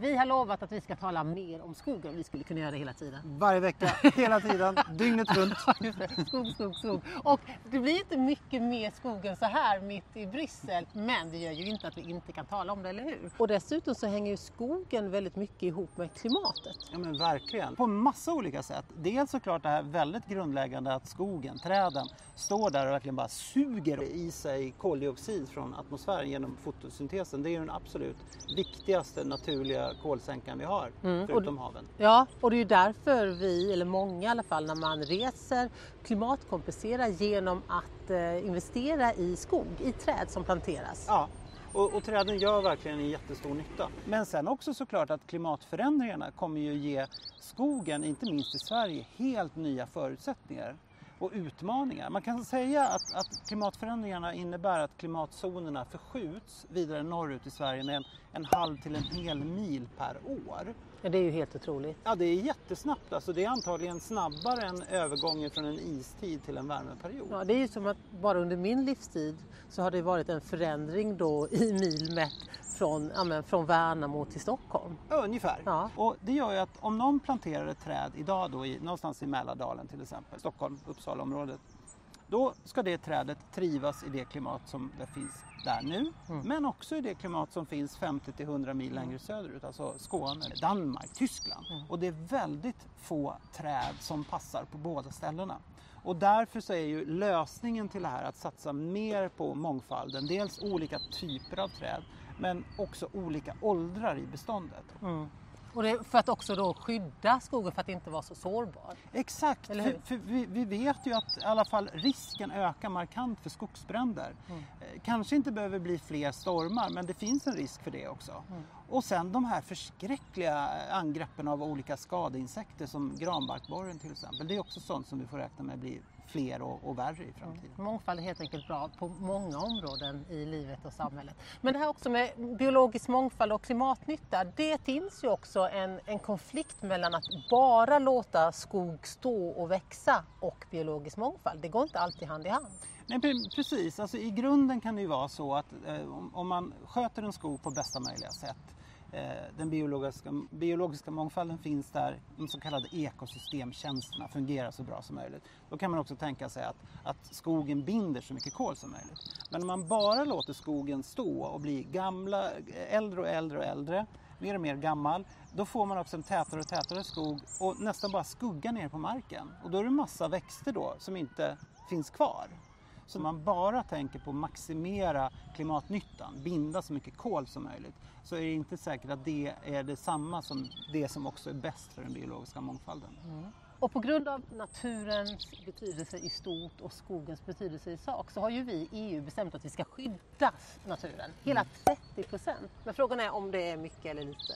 Vi har lovat att vi ska tala mer om skogen. Vi skulle kunna göra det hela tiden. Varje vecka, hela tiden, dygnet runt. skog, skog, skog. Och det blir inte mycket mer skog än så här mitt i Bryssel. Men det gör ju inte att vi inte kan tala om det, eller hur? Och dessutom så hänger ju skogen väldigt mycket ihop med klimatet. Ja men verkligen, på massa olika sätt. Dels såklart det här väldigt grundläggande att skogen, träden, står där och verkligen bara suger i sig koldioxid från atmosfären genom fotosyntesen. Det är ju den absolut viktigaste naturliga kolsänkan vi har, mm. förutom haven. Ja, och det är ju därför vi, eller många i alla fall, när man reser klimatkompenserar genom att eh, investera i skog, i träd som planteras. Ja, och, och, träden gör verkligen en jättestor nytta. Men sen också såklart att klimatförändringarna kommer ju ge skogen, inte minst i Sverige, helt nya förutsättningar och utmaningar. Man kan säga att, att, klimatförändringarna innebär att klimatzonerna förskjuts vidare norrut i Sverige med en, en halv till en hel mil per år. Ja, det är ju helt otroligt. Ja, det är jättesnabbt. Alltså, det är antagligen snabbare än övergången från en istid till en värmeperiod. Ja, det är ju som att bara under min livstid så har det varit en förändring då i mil mätt från, ja, från Värnamo till Stockholm. Ungefär. Ja. Och det gör ju att om någon planterar ett träd idag då i, någonstans i Mälardalen till exempel, Stockholm, Uppsala-området, då ska det trädet trivas i det klimat som det finns där nu, mm. men också i det klimat som finns 50 till 100 mil längre söderut, alltså Skåne, Danmark, Tyskland. Mm. Och det är väldigt få träd som passar på båda ställena. Och därför så är ju lösningen till det här att satsa mer på mångfalden, dels olika typer av träd, men också olika åldrar i beståndet. Mm. Och det för att också då skydda skogen för att inte vara så sårbar. Exakt, för, för vi, vi, vet ju att i alla fall risken ökar markant för skogsbränder. Mm. Eh, kanske inte behöver bli fler stormar men det finns en risk för det också. Mm. Och sen de här förskräckliga angreppen av olika skadeinsekter som granbarkborren till exempel. Det är också sånt som vi får räkna med blir fler och, och värre i framtiden. Mm. Mångfald är helt enkelt bra på många områden i livet och samhället. Men det här också med biologisk mångfald och klimatnytta, det finns ju också en, en konflikt mellan att bara låta skog stå och växa och biologisk mångfald. Det går inte alltid hand i hand. Nej, precis, alltså, i grunden kan det ju vara så att eh, om man sköter en skog på bästa möjliga sätt Eh, den biologiska, biologiska mångfalden finns där, de så kallade ekosystemtjänsterna fungerar så bra som möjligt. Då kan man också tänka sig att, att skogen binder så mycket kol som möjligt. Men om man bara låter skogen stå och bli gamla, äldre och äldre och äldre, mer och mer gammal, då får man också en tätare och tätare skog och nästan bara skugga ner på marken. Och då är det massa växter då som inte finns kvar. Så man bara tänker på att maximera klimatnyttan, binda så mycket kol som möjligt, så är det inte säkert att det är detsamma som det som också är bäst för den biologiska mångfalden. Mm. Och på grund av naturens betydelse i stort och skogens betydelse i sak så har ju vi i EU bestämt att vi ska skydda naturen. Hela 30 mm. procent. Men frågan är om det är mycket eller lite.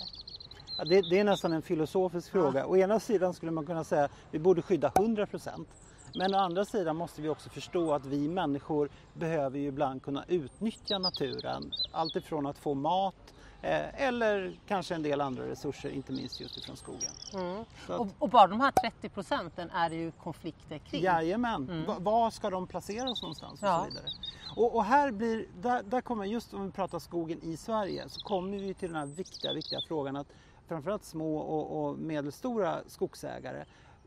Ja, det, det, är nästan en filosofisk fråga. Ja. Å ena sidan skulle man kunna säga att vi borde skydda 100 procent. Men å andra sidan måste vi också förstå att vi människor behöver ju ibland kunna utnyttja naturen. Alltifrån att få mat eh, eller kanske en del andra resurser, inte minst just ifrån skogen. Mm. Och, och, bara de här 30 procenten är det ju konflikter kring. Jajamän, mm. var ska de placeras någonstans och ja. så vidare. Och, och, här blir, där, där kommer, just om vi pratar skogen i Sverige, så kommer vi till den här viktiga, viktiga frågan att framförallt små och, och medelstora skogsägare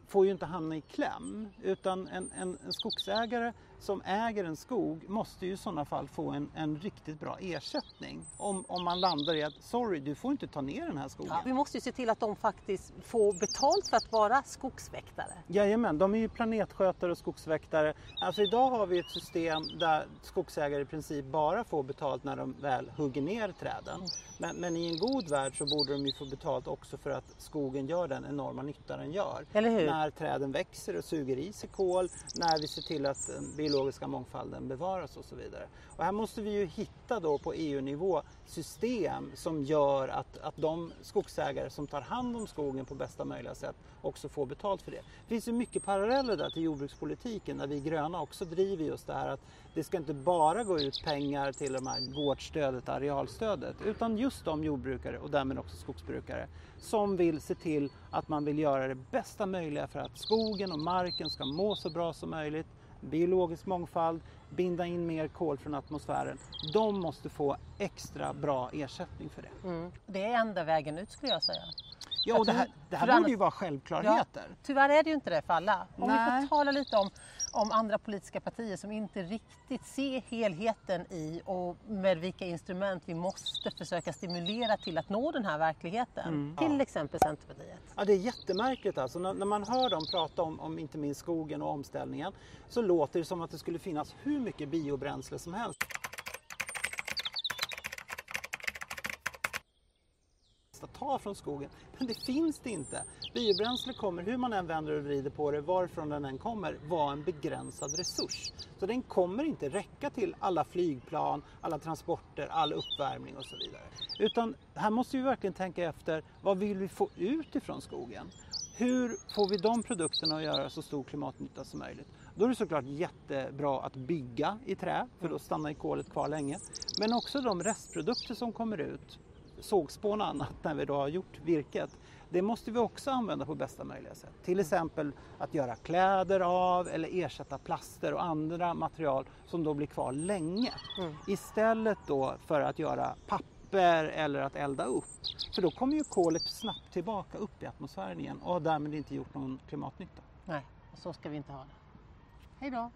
får ju inte hamna i kläm utan en, en, en, skogsägare som äger en skog måste ju i sådana fall få en, en riktigt bra ersättning om, om man landar i att sorry, du får inte ta ner den här skogen. Ja, vi måste ju se till att de faktiskt får betalt för att vara skogsväktare. Jajamän, de är ju planetskötare och skogsväktare. Alltså idag har vi ett system där skogsägare i princip bara får betalt när de väl hugger ner träden. Mm. Men, men, i en god värld så borde de ju få betalt också för att skogen gör den enorma nytta den gör. Eller hur? När träden växer och suger i sig kol, när vi ser till att biologiska mångfalden bevaras och så vidare. Och här måste vi ju hitta då på EU-nivå system som gör att, att de skogsägare som tar hand om skogen på bästa möjliga sätt också får betalt för det. Det finns ju mycket paralleller där till jordbrukspolitiken där vi gröna också driver just det här att det ska inte bara gå ut pengar till de här gårdsstödet, arealstödet, utan just de jordbrukare och därmed också skogsbrukare som vill se till att man vill göra det bästa möjliga för att skogen och marken ska må så bra som möjligt biologisk mångfald, binda in mer kol från atmosfären. De måste få extra bra ersättning för det. Mm. Det är enda vägen ut skulle jag säga. Ja, och det här, det här borde ju vara självklarheter. Ja, tyvärr är det ju inte det för alla. Om Nej. vi får tala lite om, om andra politiska partier som inte riktigt ser helheten i och med vilka instrument vi måste försöka stimulera till att nå den här verkligheten. Mm. Till Ja. exempel Centerpartiet. Ja, det är jättemärkligt alltså. När, när man hör dem prata om, om inte minst skogen och omställningen så låter det som att det skulle finnas hur mycket biobränsle som helst. Att ta från skogen. Men det finns det inte. Biobränsle kommer, hur man än vänder och vrider på det, varifrån den än kommer, vara en begränsad resurs. Så den kommer inte räcka till alla flygplan, alla transporter, all uppvärmning och så vidare. Utan här måste vi verkligen tänka efter, vad vill vi få ut ifrån skogen? Hur får vi de produkterna att göra så stor klimatnytta som möjligt? Då är det såklart jättebra att bygga i trä, för då stannar ju kolet kvar länge. Men också de restprodukter som kommer ut, sågspån och annat när vi då har gjort virket. Det måste vi också använda på bästa möjliga sätt. Till exempel att göra kläder av eller ersätta plaster och andra material som då blir kvar länge. Mm. Istället då för att göra papper eller att elda upp. För då kommer ju kolet snabbt tillbaka upp i atmosfären igen och har därmed inte gjort någon klimatnytta. Nej, och så ska vi inte ha det. Hej då!